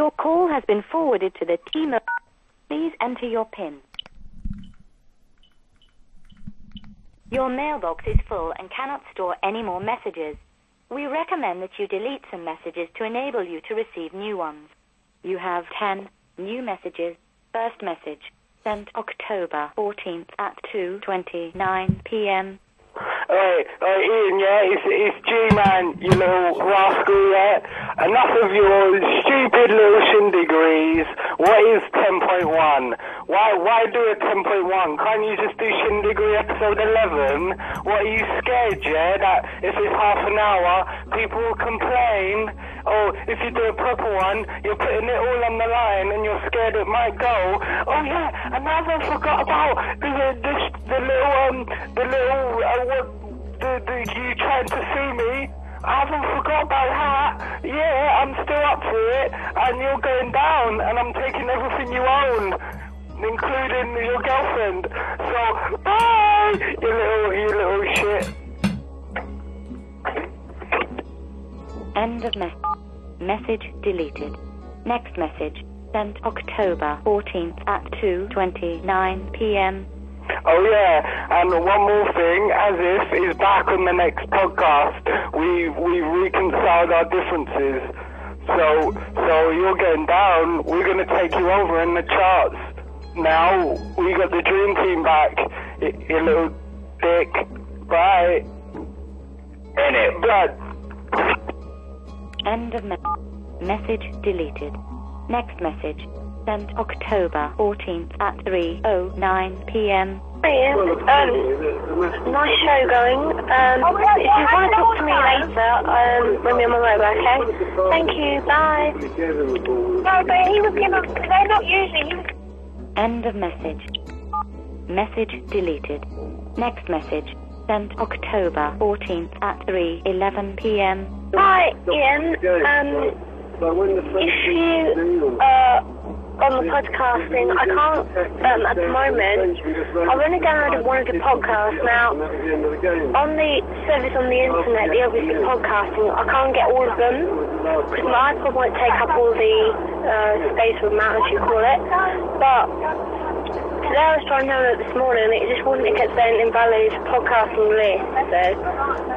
Your call has been forwarded to the team. Please enter your PIN. Your mailbox is full and cannot store any more messages. We recommend that you delete some messages to enable you to receive new ones. You have 10 new messages. First message sent October 14th at 2:29 p.m. Hey, hey, Ian, yeah, it's, it's G-Man, you little rascal, yeah? Enough of your stupid little shindigrees. What is 10.1? Why, why do a 10.1? Can't you just do shindigree episode 11? What, are you scared, yeah, that if it's half an hour, people will complain? Oh, if you do a proper one, you're putting it all on the line and you're scared it might go. Oh yeah, and I forgot about the, the, the little, um, the little, uh, what, the, the, you trying to see me. I haven't forgot about that. Yeah, I'm still up for it, and you're going down, and I'm taking everything you own, including your girlfriend. So, bye, you little, you little shit. End of message. Message deleted. Next message sent October 14th at 2:29 p.m. Oh yeah, and one more thing, Asif is back on the next podcast. We we reconciled our differences. So so you're getting down. We're gonna take you over in the charts. Now we got the dream team back. You, you little dick. Bye. In it, blood. End of me- message deleted. Next message sent October 14th at 3:09 p.m. Ian, um, nice show going. Um, if you want to talk to me later, um, ring me on my mobile, okay? Thank you, bye. No, but he was given, they're not usually, End of message. Message deleted. Next message sent October 14th at 3:11 p.m. Hi, Ian. Um, if you, uh, on the podcasting, I can't, um, at the moment, I've only downloaded one of the podcasts. Now, on the service on the internet, the obviously podcasting, I can't get all of them, because my iPod won't take up all the, uh, space or amount, as you call it. But, I was trying to download it this morning, and it just wouldn't, it kept saying invalid podcasting list, so,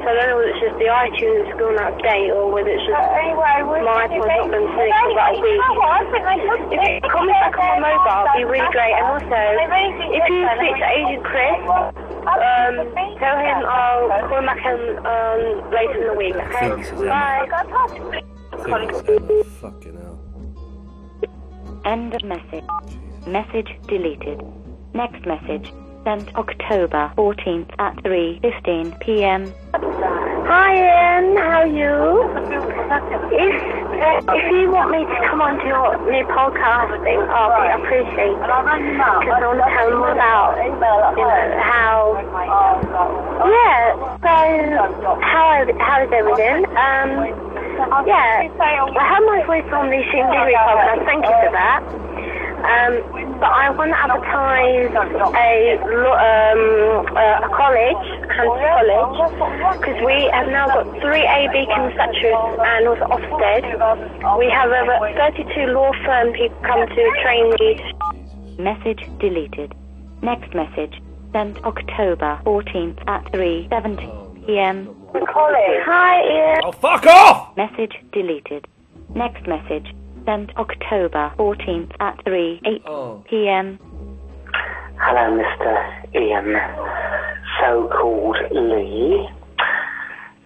so I don't know whether it's just the iTunes that's gone out of date, or whether it's just my iPod's not been fixed for about a week. If you call me back on my mobile, it'd be really great, and also, if you speak to Agent Chris, um, tell him I'll call him back in, um, later in the week, okay? Bye. Fucking hell. End of message. Message deleted. Next message sent October 14th at 3:15 p.m. Hi Ian, how are you? If, uh, if you want me to come on to your new podcasting, I'll be appreciated. Because I want to tell you about, how, yeah, so how, how is everything? Um, yeah, I have my voice on the Shindigiri podcast, thank you for that. Um, but I want to advertise a, lo- um, uh, a college, Hampton College, because we have now got three A beacon statues and also Ofsted. We have over 32 law firm people come to train me. Message deleted. Next message sent October 14th at 3:17 p.m. Hi, Ian. Oh, fuck off! Message deleted. Next message sent October 14th at 3:08 Oh. p.m. Hello, Mr. Ian, so-called Lee.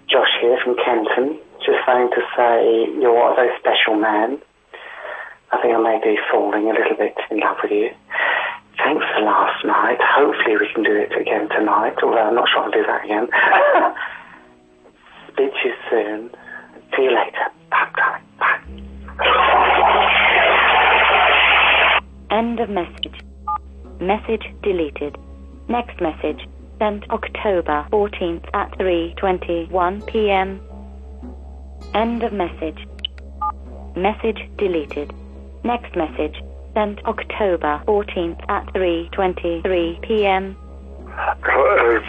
Josh here from Kenton. Just phoned to say you're a very special man. I think I may be falling a little bit in love with you. Thanks for last night. Hopefully we can do it again tonight, although I'm not sure I'll do that again. Speak to you soon. See you later. Bye, darling. Bye. End of message. Message deleted. Next message sent October 14th at 3:21 p.m. End of message. Message deleted. Next message sent October 14th at 3:23 p.m. Uh,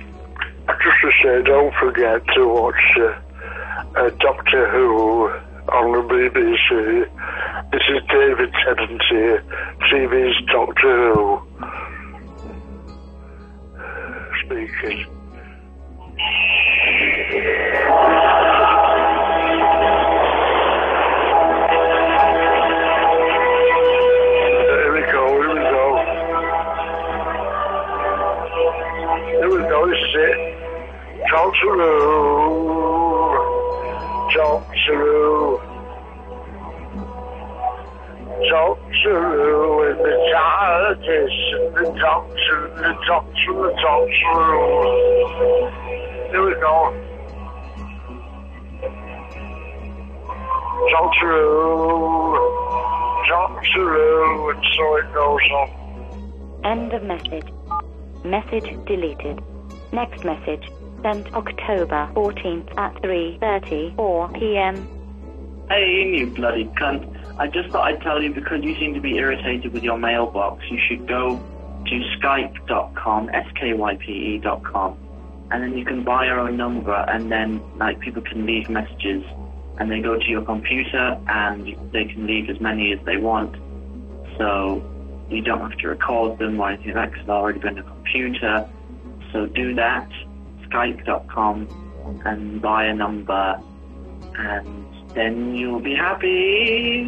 just to say, don't forget to watch uh, uh, Doctor Who on the BBC This is David Tennant here, TV's Doctor Who. Speaking. Doctor Who in the TARDIS. The Doctor, the Doctor, the Doctor Who. Here we go. Doctor Who. Doctor Who, and so it goes on. End of message. Message deleted. Next message. Sent October 14th at 3.34 p.m. Hey, you bloody cunt. I just thought I'd tell you because you seem to be irritated with your mailbox, you should go to skype.com, S-K-Y-P-E.com, and then you can buy your own number and then, like, people can leave messages and they go to your computer and they can leave as many as they want. So you don't have to record them or anything like that because they've already been on the computer. So do that, skype.com, and buy a number and then you'll be happy.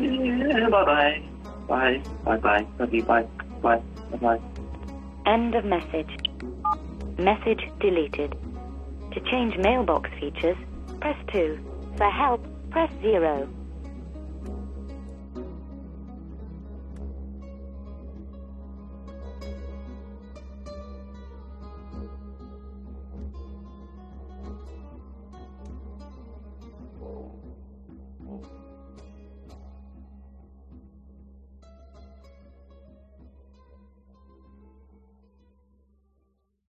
Bye-bye. Bye. Bye-bye. Love you. Bye. Bye. Bye-bye. End of message. Message deleted. To change mailbox features, press 2. For help, press 0.